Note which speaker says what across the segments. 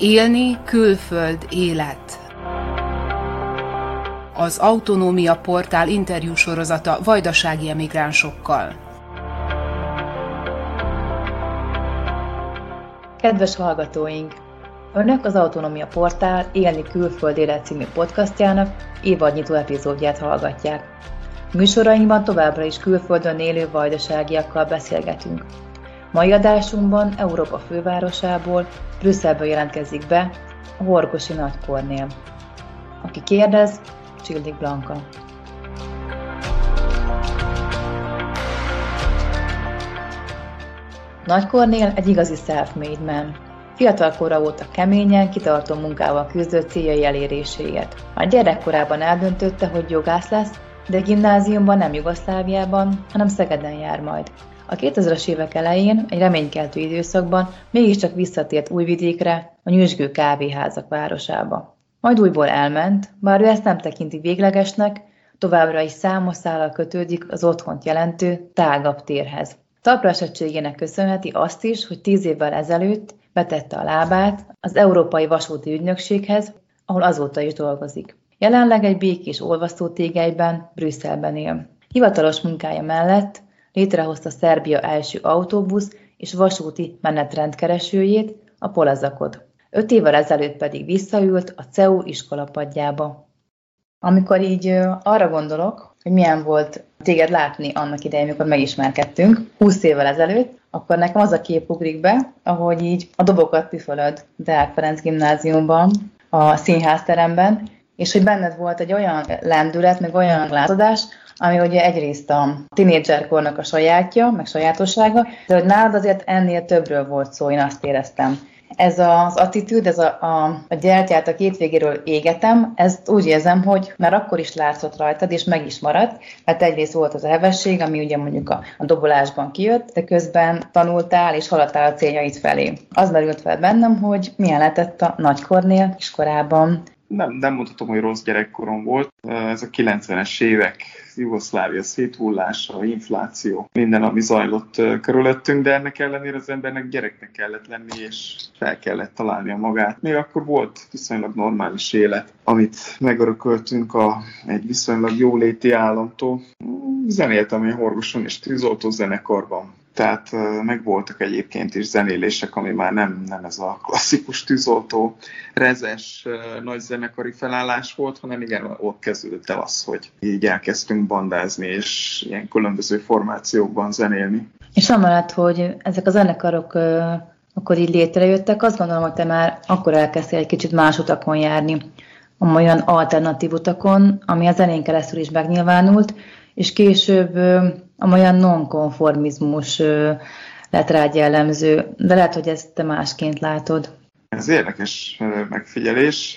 Speaker 1: Élni külföld élet. Az Autonómia Portál interjú sorozata vajdasági emigránsokkal.
Speaker 2: Kedves hallgatóink! Önök az Autonómia Portál Élni külföld élet című podcastjának évadnyitó epizódját hallgatják. Műsorainkban továbbra is külföldön élő vajdaságiakkal beszélgetünk. Mai adásunkban Európa fővárosából, Brüsszelből jelentkezik be Horgosi Nagy Kornél. Aki kérdez, Csildik Blanka. Nagy Kornél egy igazi self-made man. Fiatal kora óta keményen, kitartó munkával küzdött céljai eléréséért. A gyerekkorában eldöntötte, hogy jogász lesz, de gimnáziumban nem Jugoszláviában, hanem Szegeden jár majd. A 2000-es évek elején, egy reménykeltő időszakban mégiscsak visszatért Újvidékre, a nyüzsgő kávéházak városába. Majd újból elment, bár ő ezt nem tekinti véglegesnek, továbbra is számos szállal kötődik az otthont jelentő, tágabb térhez. Talpra esettségének köszönheti azt is, hogy tíz évvel ezelőtt betette a lábát az Európai Vasúti Ügynökséghez, ahol azóta is dolgozik. Jelenleg egy békés olvasztótégelyben, Brüsszelben él. Hivatalos munkája mellett létrehozta Szerbia első autóbusz és vasúti menetrendkeresőjét, a Polazakot. Öt évvel ezelőtt pedig visszaült a CEU iskolapadjába. Amikor így arra gondolok, hogy milyen volt téged látni annak idején, amikor megismerkedtünk, 20 évvel ezelőtt, akkor nekem az a kép ugrik be, ahogy így a dobokat püfölöd Deák Ferenc gimnáziumban, a színházteremben, és hogy benned volt egy olyan lendület, meg olyan látodás, ami ugye egyrészt a tinédzserkornak a sajátja, meg sajátossága, de hogy nálad azért ennél többről volt szó, én azt éreztem. Ez az attitűd, ez a, a, a gyertyát a két végéről égetem, ezt úgy érzem, hogy már akkor is látszott rajtad, és meg is maradt, mert egyrészt volt az elvesség, ami ugye mondjuk a, a dobolásban kijött, de közben tanultál és haladtál a céljaid felé. Az merült fel bennem, hogy milyen lehetett a nagykornél iskorában
Speaker 3: nem, nem mondhatom, hogy rossz gyerekkorom volt. Ez a 90-es évek Jugoszlávia széthullása, infláció, minden, ami zajlott körülöttünk, de ennek ellenére az embernek gyereknek kellett lenni, és fel kellett találnia magát. Még akkor volt viszonylag normális élet, amit megörököltünk a, egy viszonylag jóléti államtól. Zenéltem én Horgoson és tűzoltó zenekarban tehát megvoltak egyébként is zenélések, ami már nem, nem ez a klasszikus tűzoltó, rezes, nagy zenekari felállás volt, hanem igen, ott kezdődött el az, hogy így elkezdtünk bandázni, és ilyen különböző formációkban zenélni.
Speaker 2: És amellett, hogy ezek a zenekarok akkor így létrejöttek, azt gondolom, hogy te már akkor elkezdtél egy kicsit más utakon járni, olyan alternatív utakon, ami a zenén keresztül is megnyilvánult, és később amolyan nonkonformizmus lett rád jellemző, de lehet, hogy ezt te másként látod.
Speaker 3: Ez érdekes megfigyelés.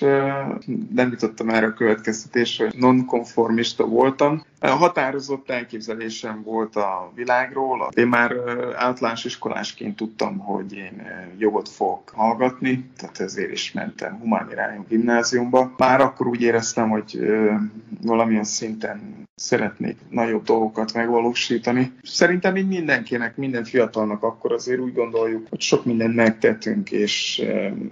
Speaker 3: Nem jutottam erre a következtetésre, hogy nonkonformista voltam. Határozott elképzelésem volt a világról. Én már általános iskolásként tudtam, hogy én jogot fogok hallgatni, tehát ezért is mentem humán irányú gimnáziumba. Már akkor úgy éreztem, hogy valamilyen szinten szeretnék nagyobb dolgokat megvalósítani. Szerintem így mindenkinek, minden fiatalnak akkor azért úgy gondoljuk, hogy sok mindent megtettünk, és,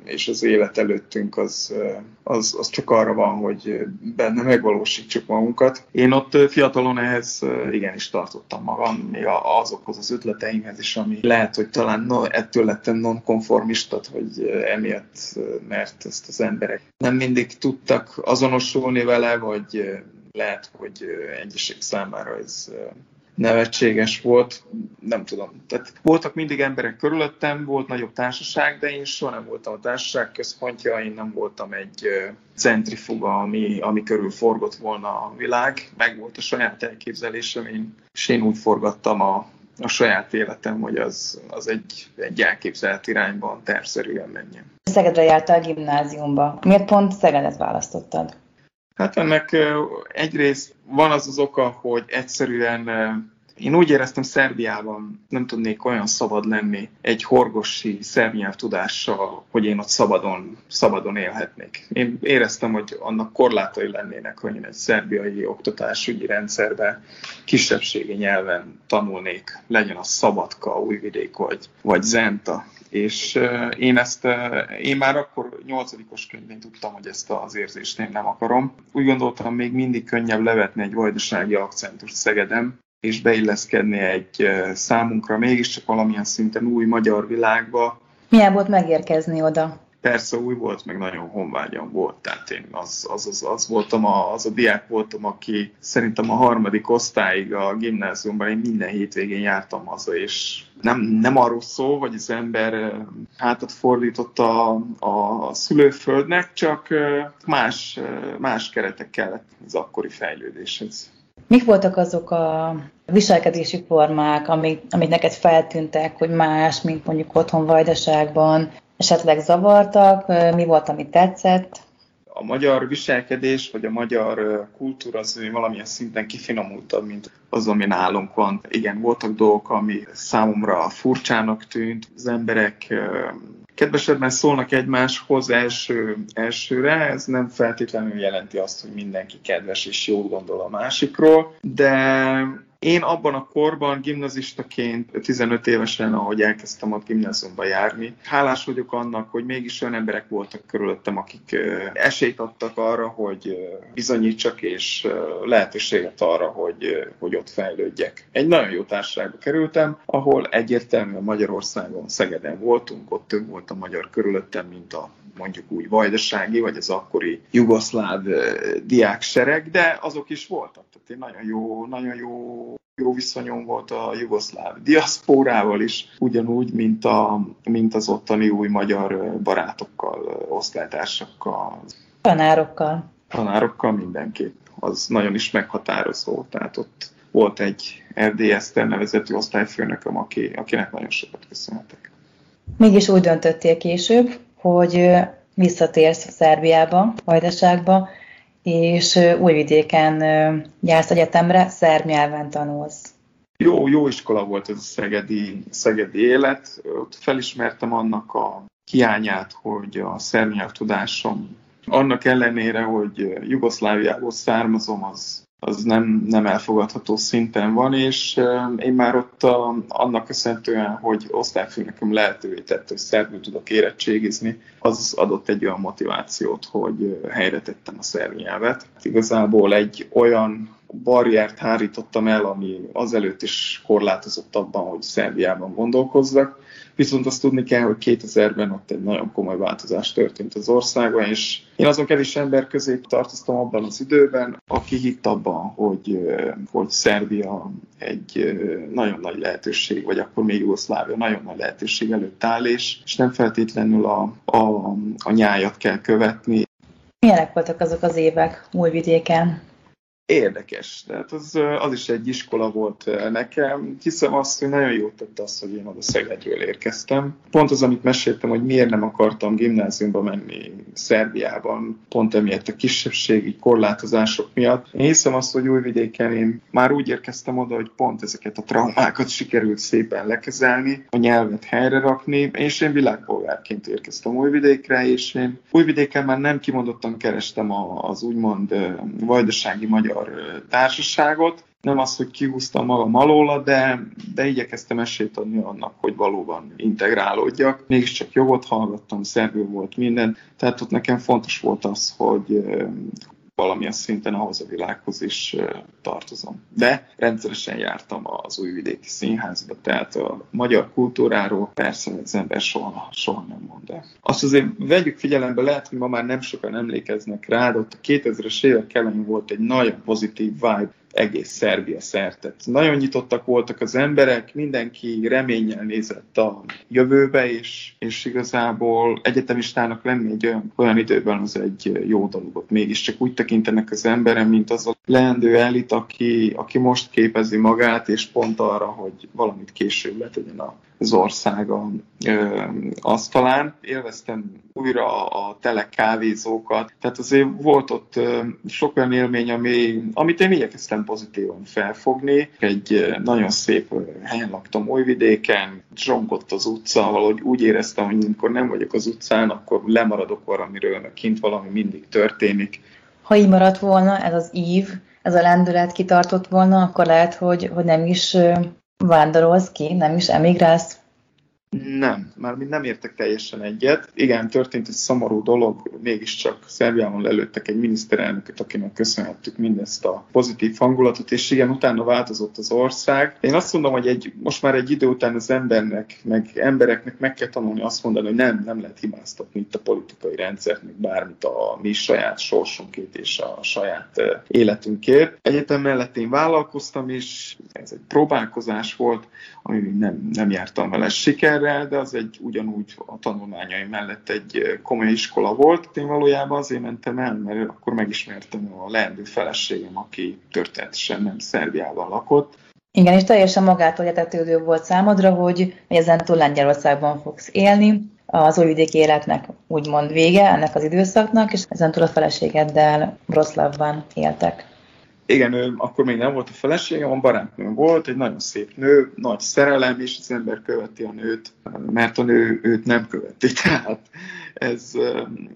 Speaker 3: és az élet előttünk az, az, az csak arra van, hogy benne megvalósítsuk magunkat. Én ott fiatalon ehhez igenis tartottam magam, még azokhoz az ötleteimhez is, ami lehet, hogy talán no, ettől lettem nonkonformistat, hogy emiatt, mert ezt az emberek nem mindig tudtak azonosulni vele, vagy lehet, hogy egyesek számára ez nevetséges volt, nem tudom. Tehát voltak mindig emberek körülöttem, volt nagyobb társaság, de én soha nem voltam a társaság központja, én nem voltam egy centrifuga, ami, ami körül forgott volna a világ. Meg volt a saját elképzelésem, én, és én úgy forgattam a, a saját életem, hogy az, az egy, egy elképzelt irányban tervszerűen menjen.
Speaker 2: Szegedre jártál a gimnáziumba. Miért pont Szegedet választottad?
Speaker 3: Hát ennek egyrészt van az az oka, hogy egyszerűen Én úgy éreztem Szerbiában nem tudnék olyan szabad lenni egy horgosi szerb tudással, hogy én ott szabadon, szabadon élhetnék. Én éreztem, hogy annak korlátai lennének, hogy én egy szerbiai oktatásügyi rendszerben kisebbségi nyelven tanulnék, legyen a Szabadka, Újvidék vagy, vagy Zenta. És én ezt, én már akkor nyolcadikos könyvén tudtam, hogy ezt az érzést én nem akarom. Úgy gondoltam, még mindig könnyebb levetni egy vajdasági akcentus Szegedem, és beilleszkedni egy számunkra mégiscsak valamilyen szinten új magyar világba.
Speaker 2: Milyen volt megérkezni oda?
Speaker 3: Persze új volt, meg nagyon honvágyam volt, tehát én az, az, az, az voltam, a, az a diák voltam, aki szerintem a harmadik osztályig a gimnáziumban én minden hétvégén jártam haza, és nem, nem arról szól, hogy az ember hátat fordított a, a szülőföldnek, csak más, más keretek kellett az akkori fejlődéshez.
Speaker 2: Mik voltak azok a viselkedési formák, amik, amik neked feltűntek, hogy más, mint mondjuk otthon vajdaságban, esetleg zavartak, mi volt, ami tetszett?
Speaker 3: A magyar viselkedés, vagy a magyar kultúra az valamilyen szinten kifinomultabb, mint az, ami nálunk van. Igen, voltak dolgok, ami számomra furcsának tűnt. Az emberek kedvesebben szólnak egymáshoz első, elsőre, ez nem feltétlenül jelenti azt, hogy mindenki kedves és jó gondol a másikról, de én abban a korban gimnazistaként, 15 évesen, ahogy elkezdtem a gimnáziumba járni, hálás vagyok annak, hogy mégis olyan emberek voltak körülöttem, akik esélyt adtak arra, hogy bizonyítsak, és lehetőséget arra, hogy, hogy ott fejlődjek. Egy nagyon jó társaságba kerültem, ahol egyértelműen Magyarországon, Szegeden voltunk, ott több volt a magyar körülöttem, mint a mondjuk úgy vajdasági, vagy az akkori jugoszláv diáksereg, de azok is voltak. Tehát én nagyon jó, nagyon jó jó viszonyom volt a jugoszláv diaszpórával is, ugyanúgy, mint, a, mint az ottani új magyar barátokkal, osztálytársakkal.
Speaker 2: Tanárokkal.
Speaker 3: Tanárokkal mindenképp. Az nagyon is meghatározó. Tehát ott volt egy Eszter nevezetű osztályfőnököm, aki, akinek nagyon sokat köszönhetek.
Speaker 2: Mégis úgy döntöttél később, hogy visszatérsz Szerbiába, Vajdaságba, és Újvidéken jársz egyetemre, szerb nyelven tanulsz.
Speaker 3: Jó, jó iskola volt ez a szegedi, szegedi élet. Ott felismertem annak a hiányát, hogy a szerb nyelvtudásom annak ellenére, hogy Jugoszláviából származom, az az nem, nem elfogadható szinten van, és én már ott a, annak köszönhetően, hogy osztályfőnököm lehetővé tette, hogy szerbül tudok érettségizni, az adott egy olyan motivációt, hogy helyre tettem a szernyelvet. Igazából egy olyan barriert hárítottam el, ami azelőtt is korlátozott abban, hogy Szerbiában gondolkozzak, Viszont azt tudni kell, hogy 2000-ben ott egy nagyon komoly változás történt az országban, és én azon kevés ember közé tartoztam abban az időben, aki hitt abban, hogy, hogy Szerbia egy nagyon nagy lehetőség, vagy akkor még Jugoszlávia nagyon nagy lehetőség előtt áll, és, és nem feltétlenül a, a, a nyájat kell követni.
Speaker 2: Milyenek voltak azok az évek Újvidéken?
Speaker 3: Érdekes. Tehát az, az is egy iskola volt nekem. Hiszem azt, hogy nagyon jót tett az, hogy én oda Szegedről érkeztem. Pont az, amit meséltem, hogy miért nem akartam gimnáziumba menni Szerbiában, pont emiatt a kisebbségi korlátozások miatt. Én hiszem azt, hogy Újvidéken én már úgy érkeztem oda, hogy pont ezeket a traumákat sikerült szépen lekezelni, a nyelvet helyre rakni, és én világpolgárként érkeztem Újvidékre, és én Újvidéken már nem kimondottan kerestem az úgymond vajdasági magyar magyar társaságot. Nem az, hogy kihúztam magam alóla, de, de igyekeztem esélyt adni annak, hogy valóban integrálódjak. Mégiscsak jogot hallgattam, szervő volt minden, tehát ott nekem fontos volt az, hogy, valamilyen szinten ahhoz a világhoz is tartozom. De rendszeresen jártam az újvidéki színházba, tehát a magyar kultúráról persze az ember soha, soha nem mond el. Azt azért vegyük figyelembe, lehet, hogy ma már nem sokan emlékeznek rá, de ott a 2000-es évek elején volt egy nagyon pozitív vibe egész Szerbia szerte. Nagyon nyitottak voltak az emberek, mindenki reménnyel nézett a jövőbe, és, és igazából egyetemistának lenni egy olyan, olyan időben az egy jó dolog. Mégiscsak úgy tekintenek az emberem, mint az a leendő elit, aki, aki most képezi magát, és pont arra, hogy valamit később letegyen a az országa asztalán. Élveztem újra a tele kávézókat, tehát azért volt ott sok olyan élmény, ami, amit én igyekeztem pozitívan felfogni. Egy nagyon szép helyen laktam Újvidéken, zsongott az utca, valahogy úgy éreztem, hogy amikor nem vagyok az utcán, akkor lemaradok valamiről, mert kint valami mindig történik.
Speaker 2: Ha így maradt volna ez az ív, ez a lendület kitartott volna, akkor lehet, hogy, hogy nem is vándorolsz ki, nem is emigrálsz
Speaker 3: nem, már nem értek teljesen egyet. Igen, történt egy szomorú dolog, mégiscsak Szerbiában lelőttek egy miniszterelnököt, akinek köszönhettük mindezt a pozitív hangulatot, és igen, utána változott az ország. Én azt mondom, hogy egy, most már egy idő után az embernek, meg embereknek meg kell tanulni azt mondani, hogy nem, nem lehet hibáztatni itt a politikai rendszert, meg bármit a mi saját sorsunkét és a saját életünkért. Egyetem mellett én vállalkoztam, és ez egy próbálkozás volt, ami nem, nem jártam vele siker sikerrel, de az egy ugyanúgy a tanulmányai mellett egy komoly iskola volt. Én valójában azért mentem el, mert akkor megismertem a leendő feleségem, aki történetesen nem Szerbiában lakott.
Speaker 2: Igen, és teljesen magától értetődő volt számodra, hogy ezentúl Lengyelországban fogsz élni, az újvidéki életnek úgymond vége ennek az időszaknak, és ezentúl a feleségeddel Broszlavban éltek.
Speaker 3: Igen, ő akkor még nem volt a feleségem, a barátnőm volt, egy nagyon szép nő, nagy szerelem, és az ember követi a nőt, mert a nő őt nem követi. Tehát ez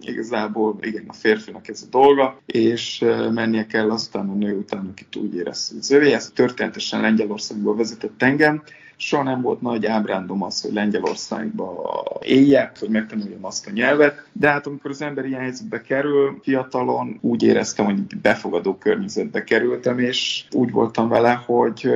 Speaker 3: igazából igen, a férfinak ez a dolga, és mennie kell azután a nő után, akit úgy érez, hogy az övé. Ez történetesen Lengyelországból vezetett engem, soha nem volt nagy ábrándom az, hogy Lengyelországba éljek, hogy megtanuljam azt a nyelvet, de hát amikor az ember ilyen helyzetbe kerül, fiatalon úgy éreztem, hogy befogadó környezetbe kerültem, és úgy voltam vele, hogy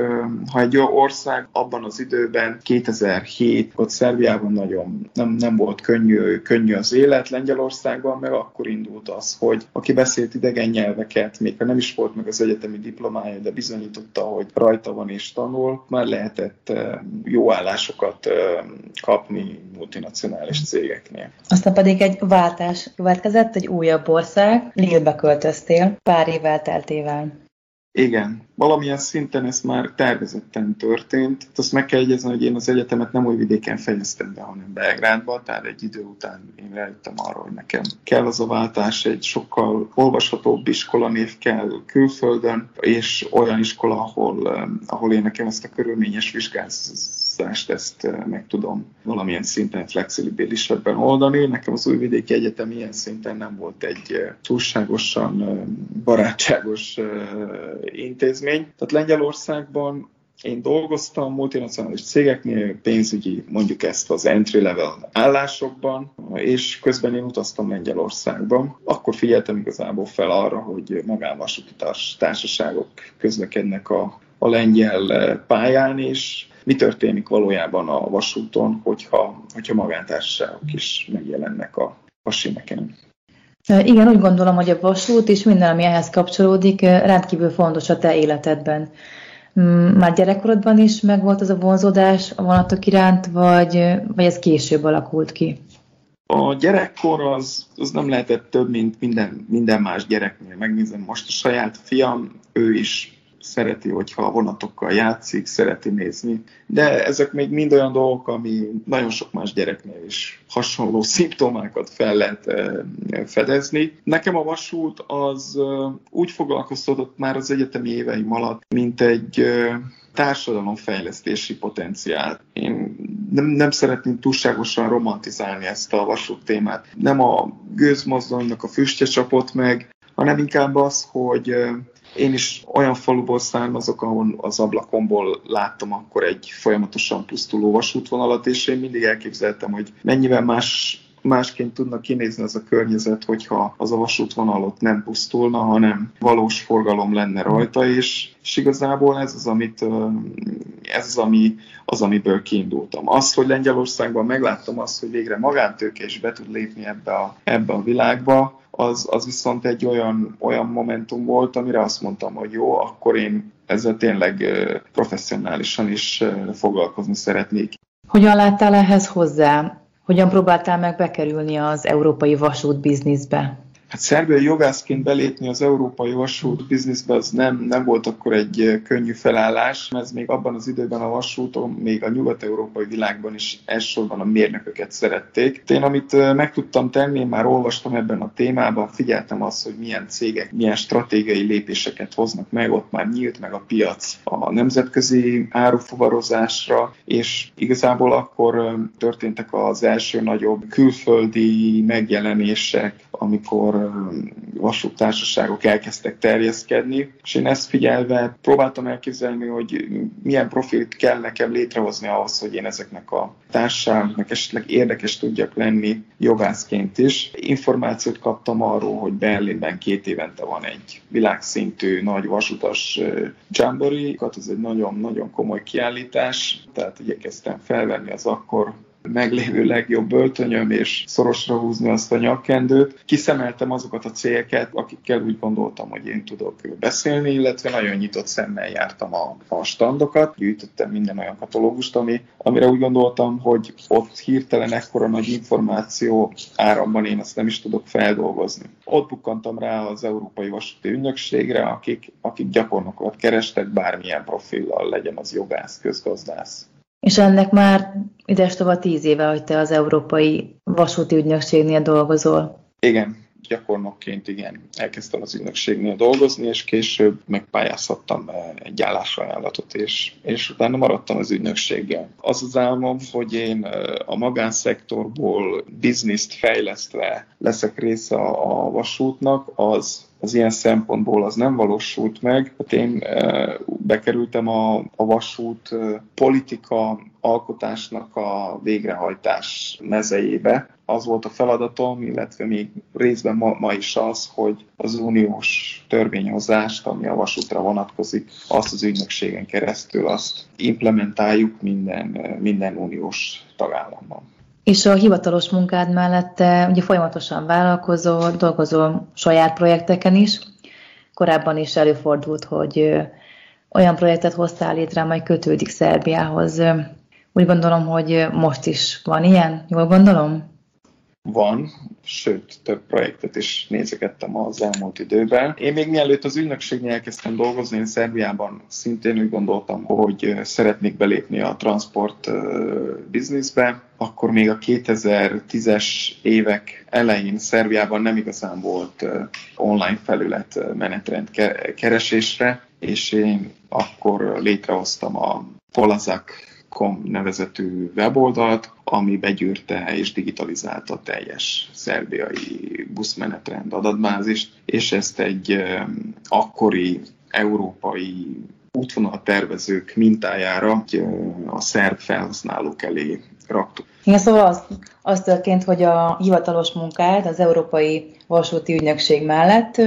Speaker 3: ha egy ország abban az időben, 2007, ott Szerbiában nagyon nem, nem volt könnyű, könnyű az élet, Lengyelországban meg akkor indult az, hogy aki beszélt idegen nyelveket, még ha nem is volt meg az egyetemi diplomája, de bizonyította, hogy rajta van és tanul, már lehetett jó állásokat kapni multinacionális cégeknél.
Speaker 2: Aztán pedig egy váltás következett, egy újabb ország, Lille-be költöztél pár évvel teltével.
Speaker 3: Igen, valamilyen szinten ez már tervezetten történt. Azt meg kell egyezni, hogy én az egyetemet nem új vidéken fejeztem be, hanem Belgrádba, tehát egy idő után én rájöttem arra, hogy nekem kell az a váltás, egy sokkal olvashatóbb iskolanév kell külföldön, és olyan iskola, ahol, ahol én nekem ezt a körülményes vizsgázást ezt meg tudom valamilyen szinten flexibilisebben oldani. Nekem az újvidéki egyetem ilyen szinten nem volt egy túlságosan barátságos intézmény. Tehát Lengyelországban én dolgoztam multinacionális cégeknél, pénzügyi, mondjuk ezt az entry-level állásokban, és közben én utaztam Lengyelországban. Akkor figyeltem igazából fel arra, hogy magánvasúti társaságok közlekednek a, a lengyel pályán, és mi történik valójában a vasúton, hogyha, hogyha magántársaságok is megjelennek a vasineken.
Speaker 2: Igen, úgy gondolom, hogy a vasút és minden, ami ehhez kapcsolódik, rendkívül fontos a te életedben. Mm, már gyerekkorodban is megvolt az a vonzódás a vonatok iránt, vagy, vagy ez később alakult ki?
Speaker 3: A gyerekkor az, az nem lehetett több, mint minden, minden más gyereknél. Megnézem most a saját fiam, ő is szereti, hogyha a vonatokkal játszik, szereti nézni, de ezek még mind olyan dolgok, ami nagyon sok más gyereknél is hasonló szimptomákat fel lehet eh, fedezni. Nekem a vasút az eh, úgy foglalkoztatott már az egyetemi éveim alatt, mint egy eh, társadalomfejlesztési potenciál. Én nem, nem szeretném túlságosan romantizálni ezt a vasút témát. Nem a gőzmozdonynak a füstje csapott meg, hanem inkább az, hogy én is olyan faluból származok, ahol az ablakomból láttam akkor egy folyamatosan pusztuló vasútvonalat, és én mindig elképzeltem, hogy mennyivel más másként tudna kinézni az a környezet, hogyha az a vasútvonalot nem pusztulna, hanem valós forgalom lenne rajta, és, és igazából ez az, amit, ez az, ami, az, amiből kiindultam. Az, hogy Lengyelországban megláttam azt, hogy végre magántőke is be tud lépni ebbe a, ebbe a világba, az, az viszont egy olyan, olyan momentum volt, amire azt mondtam, hogy jó, akkor én ezzel tényleg professzionálisan is foglalkozni szeretnék.
Speaker 2: Hogyan láttál ehhez hozzá? Hogyan próbáltál meg bekerülni az európai vasút bizniszbe?
Speaker 3: Hát szerbiai jogászként belépni az európai vasút bizniszbe az nem, nem volt akkor egy könnyű felállás, ez még abban az időben a vasúton, még a nyugat-európai világban is elsősorban a mérnököket szerették. Én amit meg tudtam tenni, én már olvastam ebben a témában, figyeltem azt, hogy milyen cégek milyen stratégiai lépéseket hoznak meg, ott már nyílt meg a piac a nemzetközi árufuvarozásra, és igazából akkor történtek az első nagyobb külföldi megjelenések, amikor vasútársaságok elkezdtek terjeszkedni, és én ezt figyelve próbáltam elképzelni, hogy milyen profilt kell nekem létrehozni ahhoz, hogy én ezeknek a társaságoknak esetleg érdekes tudjak lenni jogászként is. Információt kaptam arról, hogy Berlinben két évente van egy világszintű nagy vasutas jamboree, ez egy nagyon-nagyon komoly kiállítás, tehát igyekeztem felvenni az akkor meglévő legjobb öltönyöm, és szorosra húzni azt a nyakkendőt. Kiszemeltem azokat a cégeket, akikkel úgy gondoltam, hogy én tudok beszélni, illetve nagyon nyitott szemmel jártam a, a standokat, gyűjtöttem minden olyan katalógust, ami, amire úgy gondoltam, hogy ott hirtelen ekkora nagy információ áramban én azt nem is tudok feldolgozni. Ott bukkantam rá az Európai Vasúti Ügynökségre, akik, akik gyakornokat kerestek bármilyen profillal, legyen az jogász, közgazdász.
Speaker 2: És ennek már ides tovább tíz éve, hogy te az Európai Vasúti Ügynökségnél dolgozol.
Speaker 3: Igen, gyakornokként igen, elkezdtem az ügynökségnél dolgozni, és később megpályázhattam egy állásajánlatot, és, és utána maradtam az ügynökséggel. Az az álmom, hogy én a magánszektorból bizniszt fejlesztve leszek része a vasútnak, az az ilyen szempontból az nem valósult meg. Hát én bekerültem a, a vasút politika alkotásnak a végrehajtás mezejébe. Az volt a feladatom, illetve még részben ma, ma is az, hogy az uniós törvényhozást, ami a vasútra vonatkozik, azt az ügynökségen keresztül azt implementáljuk minden, minden uniós tagállamban.
Speaker 2: És a hivatalos munkád mellett ugye folyamatosan vállalkozol, dolgozol saját projekteken is. Korábban is előfordult, hogy olyan projektet hoztál létre, amely kötődik Szerbiához. Úgy gondolom, hogy most is van ilyen, jól gondolom?
Speaker 3: van, sőt, több projektet is nézegettem az elmúlt időben. Én még mielőtt az ügynökségnél elkezdtem dolgozni, én Szerbiában szintén úgy gondoltam, hogy szeretnék belépni a transport bizniszbe. Akkor még a 2010-es évek elején Szerbiában nem igazán volt online felület menetrend keresésre, és én akkor létrehoztam a Polazak Com nevezetű weboldalt, ami begyűrte és digitalizálta a teljes szerbiai buszmenetrend adatbázist, és ezt egy akkori európai útvonal tervezők mintájára a szerb felhasználók elé raktuk.
Speaker 2: Igen, szóval az, az történt, hogy a hivatalos munkád az Európai Vasúti Ügynökség mellett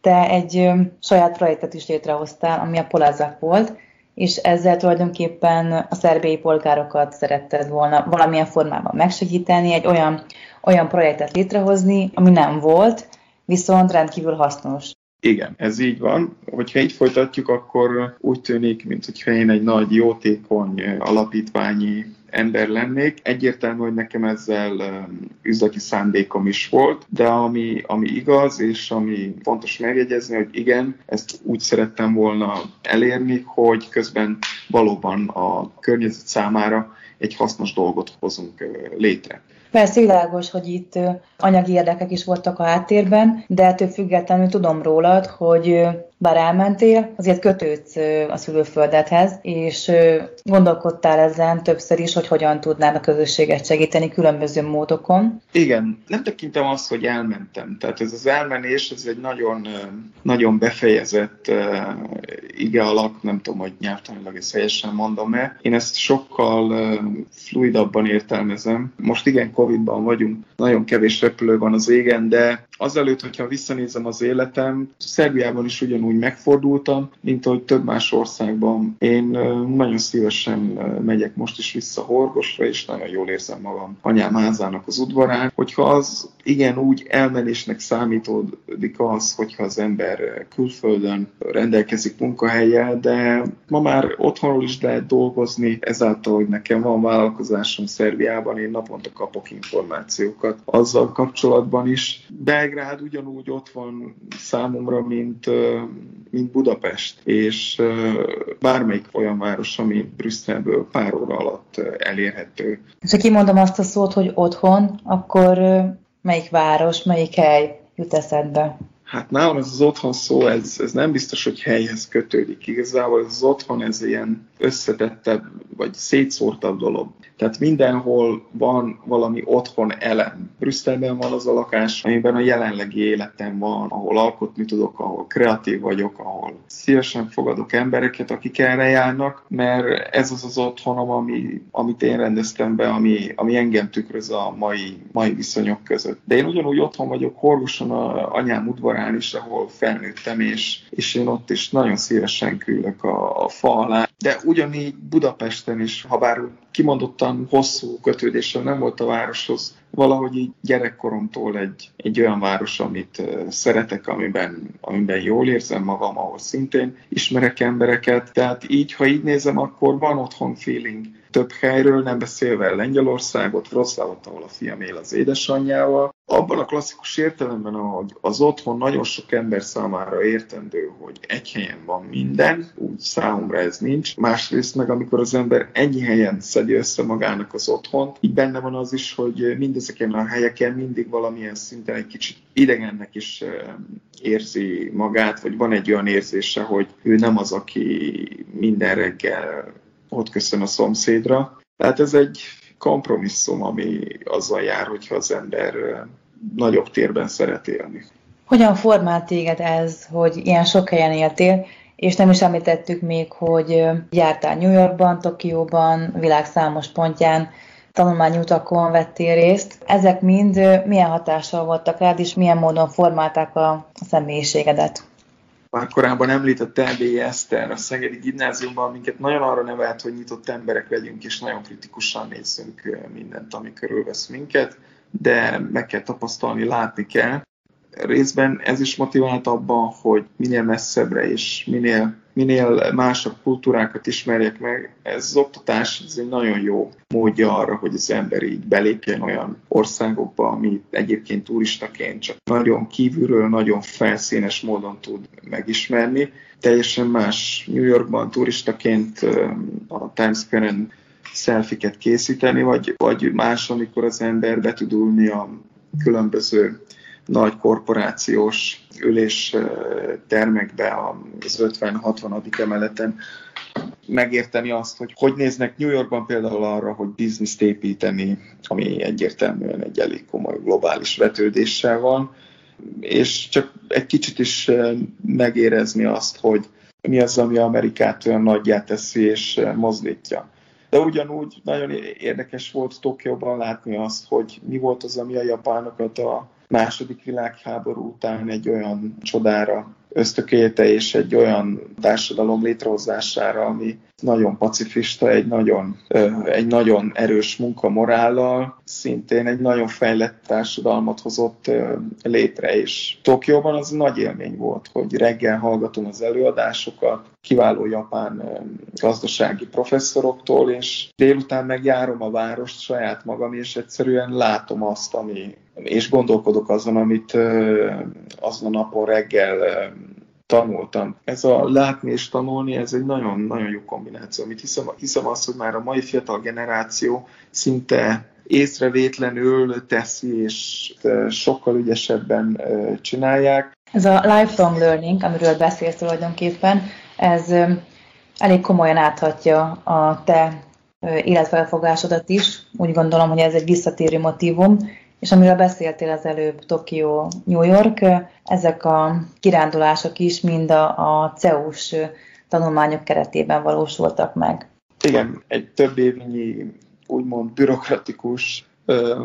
Speaker 2: te egy saját projektet is létrehoztál, ami a Polázak volt, és ezzel tulajdonképpen a szerbiai polgárokat szeretted volna valamilyen formában megsegíteni, egy olyan, olyan projektet létrehozni, ami nem volt, viszont rendkívül hasznos.
Speaker 3: Igen, ez így van. Hogyha így folytatjuk, akkor úgy tűnik, mintha én egy nagy, jótékony alapítványi ember lennék. Egyértelmű, hogy nekem ezzel um, üzleti szándékom is volt, de ami, ami igaz, és ami fontos megjegyezni, hogy igen, ezt úgy szerettem volna elérni, hogy közben valóban a környezet számára egy hasznos dolgot hozunk uh, létre.
Speaker 2: Persze világos, hogy itt anyagi érdekek is voltak a háttérben, de ettől függetlenül tudom rólad, hogy bár elmentél, azért kötődsz a szülőföldedhez, és gondolkodtál ezen többször is, hogy hogyan tudnád a közösséget segíteni különböző módokon.
Speaker 3: Igen, nem tekintem azt, hogy elmentem. Tehát ez az elmenés, ez egy nagyon, nagyon befejezett ige alak, nem tudom, hogy nyelvtanilag ezt helyesen mondom-e. Én ezt sokkal fluidabban értelmezem. Most igen, Covid-ban vagyunk, nagyon kevés repülő van az égen, de azelőtt, hogyha visszanézem az életem, Szerbiában is ugyanúgy megfordultam, mint ahogy több más országban. Én nagyon szívesen megyek most is vissza Horgosra, és nagyon jól érzem magam anyám házának az udvarán. Hogyha az igen úgy elmenésnek számítódik az, hogyha az ember külföldön rendelkezik munkahelyjel, de ma már otthonról is lehet dolgozni, ezáltal, hogy nekem van vállalkozásom Szerbiában, én naponta kapok információkat azzal kapcsolatban is, de Belgrád ugyanúgy ott van számomra, mint, mint Budapest, és bármelyik olyan város, ami Brüsszelből pár óra alatt elérhető.
Speaker 2: És ha kimondom azt a szót, hogy otthon, akkor melyik város, melyik hely jut eszedbe?
Speaker 3: Hát nálam ez az otthon szó, ez, ez nem biztos, hogy helyhez kötődik. Igazából ez az otthon, ez ilyen összetettebb, vagy szétszórtabb dolog. Tehát mindenhol van valami otthon elem. Brüsszelben van az a lakás, amiben a jelenlegi életem van, ahol alkotni tudok, ahol kreatív vagyok, ahol szívesen fogadok embereket, akik erre járnak, mert ez az az otthonom, ami, amit én rendeztem be, ami, ami engem tükröz a mai, mai viszonyok között. De én ugyanúgy otthon vagyok Horgoson a anyám udvarán is, ahol felnőttem, és, és én ott is nagyon szívesen küldök a, a fa alá. De ugyanígy Budapesten is, ha bár kimondottan hosszú kötődésem nem volt a városhoz, valahogy így gyerekkoromtól egy, egy olyan város, amit szeretek, amiben, amiben jól érzem magam, ahol szintén ismerek embereket. Tehát így, ha így nézem, akkor van otthon feeling több helyről, nem beszélve Lengyelországot, Wroclawot, ahol a fiam él az édesanyjával. Abban a klasszikus értelemben, ahogy az otthon nagyon sok ember számára értendő, hogy egy helyen van minden, úgy számomra ez nincs. Másrészt meg, amikor az ember ennyi helyen szedi össze magának az otthont, így benne van az is, hogy mindezeken a helyeken mindig valamilyen szinten egy kicsit idegennek is érzi magát, vagy van egy olyan érzése, hogy ő nem az, aki minden reggel ott köszön a szomszédra. Tehát ez egy kompromisszum, ami azzal jár, hogyha az ember nagyobb térben szeret élni.
Speaker 2: Hogyan formált téged ez, hogy ilyen sok helyen éltél, és nem is említettük még, hogy jártál New Yorkban, Tokióban, világ számos pontján, tanulmányutakon vettél részt. Ezek mind milyen hatással voltak rád, és milyen módon formálták a személyiségedet?
Speaker 3: Már korábban említett Erdélyi Eszter a Szegedi Gimnáziumban, minket nagyon arra nevelt, hogy nyitott emberek legyünk, és nagyon kritikusan nézzünk mindent, ami körülvesz minket, de meg kell tapasztalni, látni kell. Részben ez is motivált abban, hogy minél messzebbre és minél minél másabb kultúrákat ismerjek meg, ez az oktatás ez egy nagyon jó módja arra, hogy az ember így belépjen olyan országokba, ami egyébként turistaként csak nagyon kívülről, nagyon felszínes módon tud megismerni. Teljesen más New Yorkban turistaként a Times Square-en szelfiket készíteni, vagy, vagy más, amikor az ember be tud ülni a különböző nagy korporációs ülés termekbe az 50-60. emeleten megérteni azt, hogy hogy néznek New Yorkban például arra, hogy bizniszt építeni, ami egyértelműen egy elég komoly globális vetődéssel van, és csak egy kicsit is megérezni azt, hogy mi az, ami Amerikát olyan nagyjá teszi és mozdítja. De ugyanúgy nagyon érdekes volt Tokióban látni azt, hogy mi volt az, ami a japánokat a második világháború után egy olyan csodára ösztökélte, és egy olyan társadalom létrehozására, ami nagyon pacifista, egy nagyon, egy nagyon erős munkamorállal, szintén egy nagyon fejlett társadalmat hozott létre, és Tokióban az nagy élmény volt, hogy reggel hallgatom az előadásokat, kiváló japán gazdasági professzoroktól, és délután megjárom a várost saját magam, és egyszerűen látom azt, ami, és gondolkodok azon, amit azon a napon reggel tanultam. Ez a látni és tanulni, ez egy nagyon-nagyon jó kombináció. Amit hiszem, hiszem azt, hogy már a mai fiatal generáció szinte észrevétlenül teszi, és sokkal ügyesebben csinálják.
Speaker 2: Ez a lifelong learning, amiről beszélsz tulajdonképpen, ez elég komolyan áthatja a te életfelfogásodat is. Úgy gondolom, hogy ez egy visszatérő motivum, és amiről beszéltél az előbb, Tokió, New York, ezek a kirándulások is mind a, a CEUS tanulmányok keretében valósultak meg.
Speaker 3: Igen, egy több évnyi úgymond bürokratikus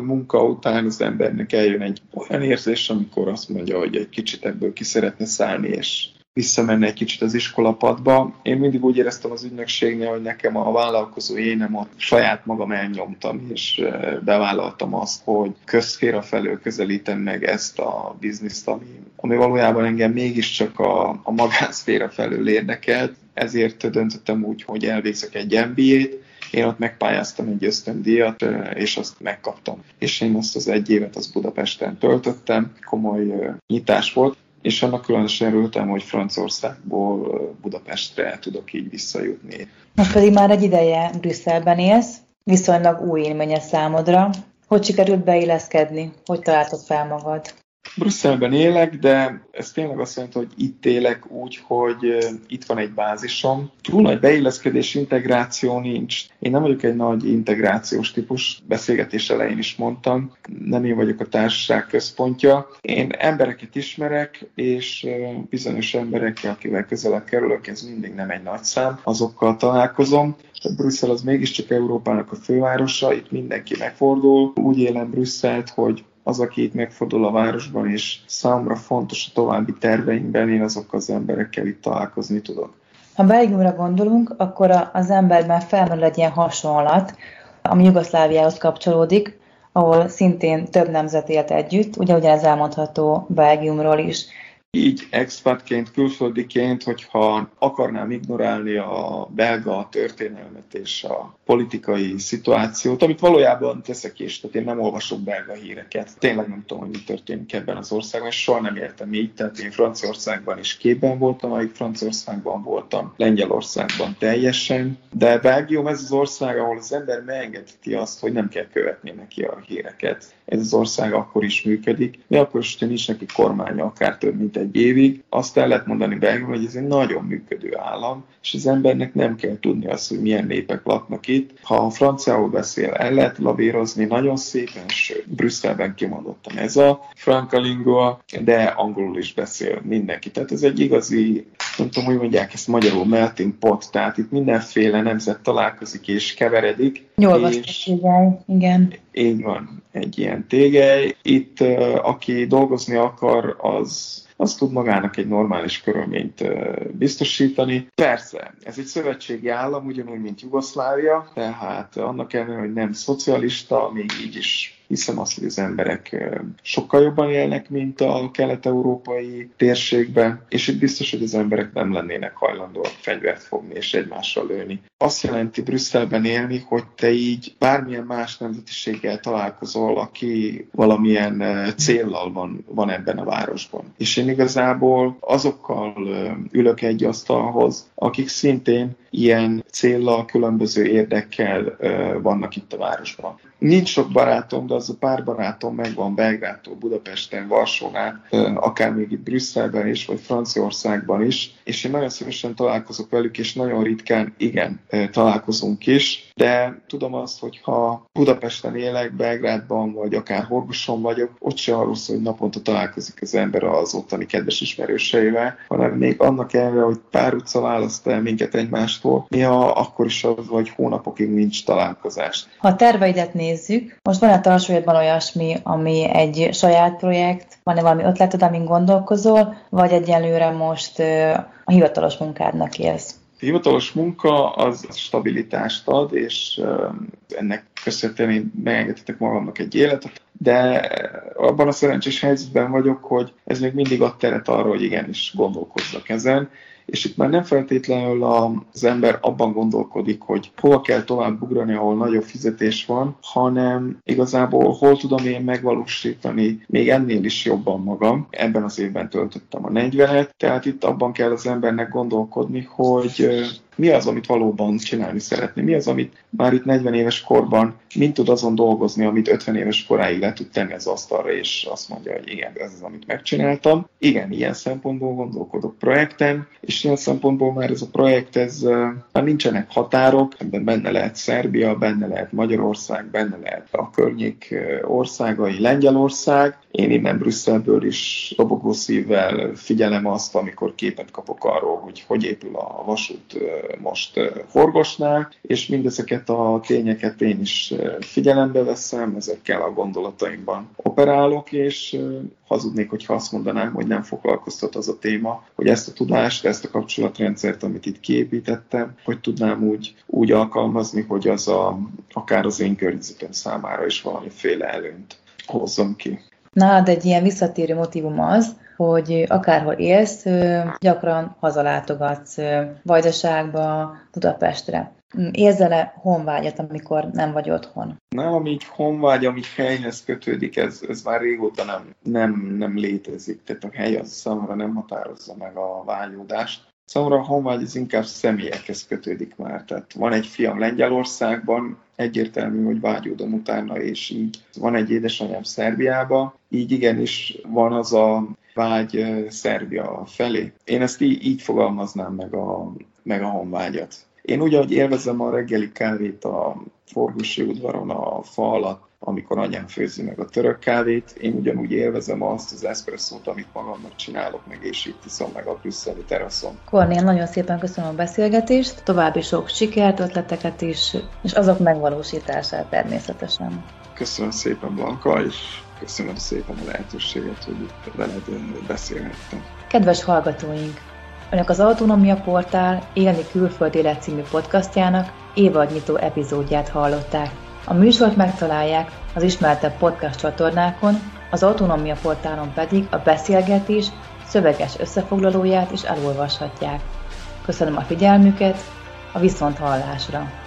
Speaker 3: munka után az embernek eljön egy olyan érzés, amikor azt mondja, hogy egy kicsit ebből ki szeretne szállni, és visszamenne egy kicsit az iskolapadba. Én mindig úgy éreztem az ügynökségnél, hogy nekem a vállalkozó énem ott saját magam elnyomtam, és bevállaltam azt, hogy közféra felől közelítem meg ezt a bizniszt, ami, ami valójában engem mégiscsak a, a magánszféra felől érdekelt. Ezért döntöttem úgy, hogy elvégzek egy MBA-t, Én ott megpályáztam egy ösztöndíjat, és azt megkaptam. És én azt az egy évet az Budapesten töltöttem, komoly nyitás volt, és annak különösen örültem, hogy Franciaországból Budapestre tudok így visszajutni.
Speaker 2: Most pedig már egy ideje Brüsszelben élsz, viszonylag új élménye számodra. Hogy sikerült beilleszkedni? Hogy találtad fel magad?
Speaker 3: Brüsszelben élek, de ez tényleg azt jelenti, hogy itt élek úgy, hogy itt van egy bázisom. Túl nagy beilleszkedés, integráció nincs. Én nem vagyok egy nagy integrációs típus, beszélgetés elején is mondtam, nem én vagyok a társaság központja. Én embereket ismerek, és bizonyos emberekkel, akivel közelebb kerülök, ez mindig nem egy nagy szám, azokkal találkozom. Brüsszel az mégiscsak Európának a fővárosa, itt mindenki megfordul. Úgy élem Brüsszelt, hogy az, aki itt megfordul a városban, és számomra fontos a további terveinkben, én azokkal az emberekkel itt találkozni tudok.
Speaker 2: Ha Belgiumra gondolunk, akkor az emberben felmerül egy ilyen hasonlat, ami Jugoszláviához kapcsolódik, ahol szintén több nemzet élt együtt, ugye ez elmondható Belgiumról is
Speaker 3: így expatként, külföldiként, hogyha akarnám ignorálni a belga történelmet és a politikai szituációt, amit valójában teszek is, tehát én nem olvasok belga híreket. Tényleg nem tudom, hogy mi történik ebben az országban, és soha nem értem így, tehát én Franciaországban is képben voltam, amíg Franciaországban voltam, Lengyelországban teljesen, de Belgium ez az ország, ahol az ember megengedheti azt, hogy nem kell követni neki a híreket. Ez az ország akkor is működik, de akkor is, hogyha nincs neki kormánya, akár több mint egy évig, azt el lehet mondani Belgium, hogy ez egy nagyon működő állam, és az embernek nem kell tudni azt, hogy milyen népek laknak itt. Ha a franciául beszél, el lehet lavírozni nagyon szépen, sőt, Brüsszelben kimondottam ez a frankalingua, de angolul is beszél mindenki. Tehát ez egy igazi, nem tudom, hogy mondják ezt magyarul, melting pot, tehát itt mindenféle nemzet találkozik és keveredik.
Speaker 2: Nyolvasztás, igen.
Speaker 3: Így van, egy ilyen tégely. Itt, aki dolgozni akar, az az tud magának egy normális körülményt biztosítani. Persze, ez egy szövetségi állam, ugyanúgy, mint Jugoszlávia, tehát annak ellenére, hogy nem szocialista, még így is hiszem azt, hogy az emberek sokkal jobban élnek, mint a kelet-európai térségben, és itt biztos, hogy az emberek nem lennének hajlandóak fegyvert fogni és egymásra lőni. Azt jelenti Brüsszelben élni, hogy te így bármilyen más nemzetiséggel találkozol, aki valamilyen céllal van, van ebben a városban. És én igazából azokkal ülök egy asztalhoz, akik szintén ilyen céllal, különböző érdekkel vannak itt a városban. Nincs sok barátom, de az a pár barátom megvan Belgrádtól, Budapesten, Varsónál, akár még itt Brüsszelben is, vagy Franciaországban is, és én nagyon szívesen találkozok velük, és nagyon ritkán, igen, találkozunk is, de tudom azt, hogy ha Budapesten élek, Belgrádban, vagy akár Horgoson vagyok, ott se arról szól, hogy naponta találkozik az ember az ottani kedves ismerőseivel, hanem még annak ellenére, hogy pár utca választ el minket egymástól, néha akkor is az, vagy hónapokig nincs találkozás.
Speaker 2: Ha a terveidet nézzük, most van a tartsójában olyasmi, ami egy saját projekt, van-e valami ötleted, amin gondolkozol, vagy egyelőre most a hivatalos munkádnak élsz?
Speaker 3: A hivatalos munka az stabilitást ad, és ennek köszönhetően én megengedhetek magamnak egy életet, de abban a szerencsés helyzetben vagyok, hogy ez még mindig ad teret arra, hogy igenis gondolkozzak ezen, és itt már nem feltétlenül az ember abban gondolkodik, hogy hol kell tovább ugrani, ahol nagyobb fizetés van, hanem igazából hol tudom én megvalósítani még ennél is jobban magam. Ebben az évben töltöttem a 40-et, tehát itt abban kell az embernek gondolkodni, hogy mi az, amit valóban csinálni szeretné, mi az, amit már itt 40 éves korban mind tud azon dolgozni, amit 50 éves koráig le tud tenni az asztalra, és azt mondja, hogy igen, ez az, amit megcsináltam. Igen, ilyen szempontból gondolkodok projekten, és ilyen szempontból már ez a projekt, ez már nincsenek határok, ebben benne lehet Szerbia, benne lehet Magyarország, benne lehet a környék országai, Lengyelország. Én innen Brüsszelből is dobogó szívvel figyelem azt, amikor képet kapok arról, hogy hogy épül a vasút most Horgosnál, és mindezeket a tényeket én is figyelembe veszem, ezekkel a gondolataimban operálok, és hazudnék, hogyha azt mondanám, hogy nem foglalkoztat az a téma, hogy ezt a tudást, ezt a kapcsolatrendszert, amit itt kiépítettem, hogy tudnám úgy, úgy alkalmazni, hogy az a, akár az én környezetem számára is valamiféle előnyt hozzon ki.
Speaker 2: Na, de egy ilyen visszatérő motivum az, hogy akárhol élsz, gyakran hazalátogatsz Vajdaságba, Budapestre. Érzel-e honvágyat, amikor nem vagy otthon?
Speaker 3: Nálam így honvágy, ami helyhez kötődik, ez, ez már régóta nem, nem, nem létezik. Tehát a hely az számomra nem határozza meg a vágyódást. Számomra a honvágy az inkább személyekhez kötődik már. Tehát van egy fiam Lengyelországban, egyértelmű, hogy vágyódom utána, és így van egy édesanyám Szerbiába, így igenis van az a vágy Szerbia felé. Én ezt így, így fogalmaznám meg a, meg a honvágyat. Én ugyanúgy élvezem a reggeli kávét a Forgusi udvaron a fa alatt, amikor anyám főzi meg a török kávét, én ugyanúgy élvezem azt az eszpresszót, amit magamnak csinálok, meg és itt iszom meg a brüsszeli teraszon.
Speaker 2: Kornél, nagyon szépen köszönöm a beszélgetést, további sok sikert, ötleteket is, és azok megvalósítását természetesen.
Speaker 3: Köszönöm szépen, Blanka, és köszönöm szépen a lehetőséget, hogy itt veled beszélhettem.
Speaker 2: Kedves hallgatóink! Önök az Autonómia Portál Élni Külföld Élet című podcastjának évadnyitó epizódját hallották. A műsort megtalálják az ismertebb podcast csatornákon, az Autonómia Portálon pedig a beszélgetés szöveges összefoglalóját is elolvashatják. Köszönöm a figyelmüket, a viszont hallásra!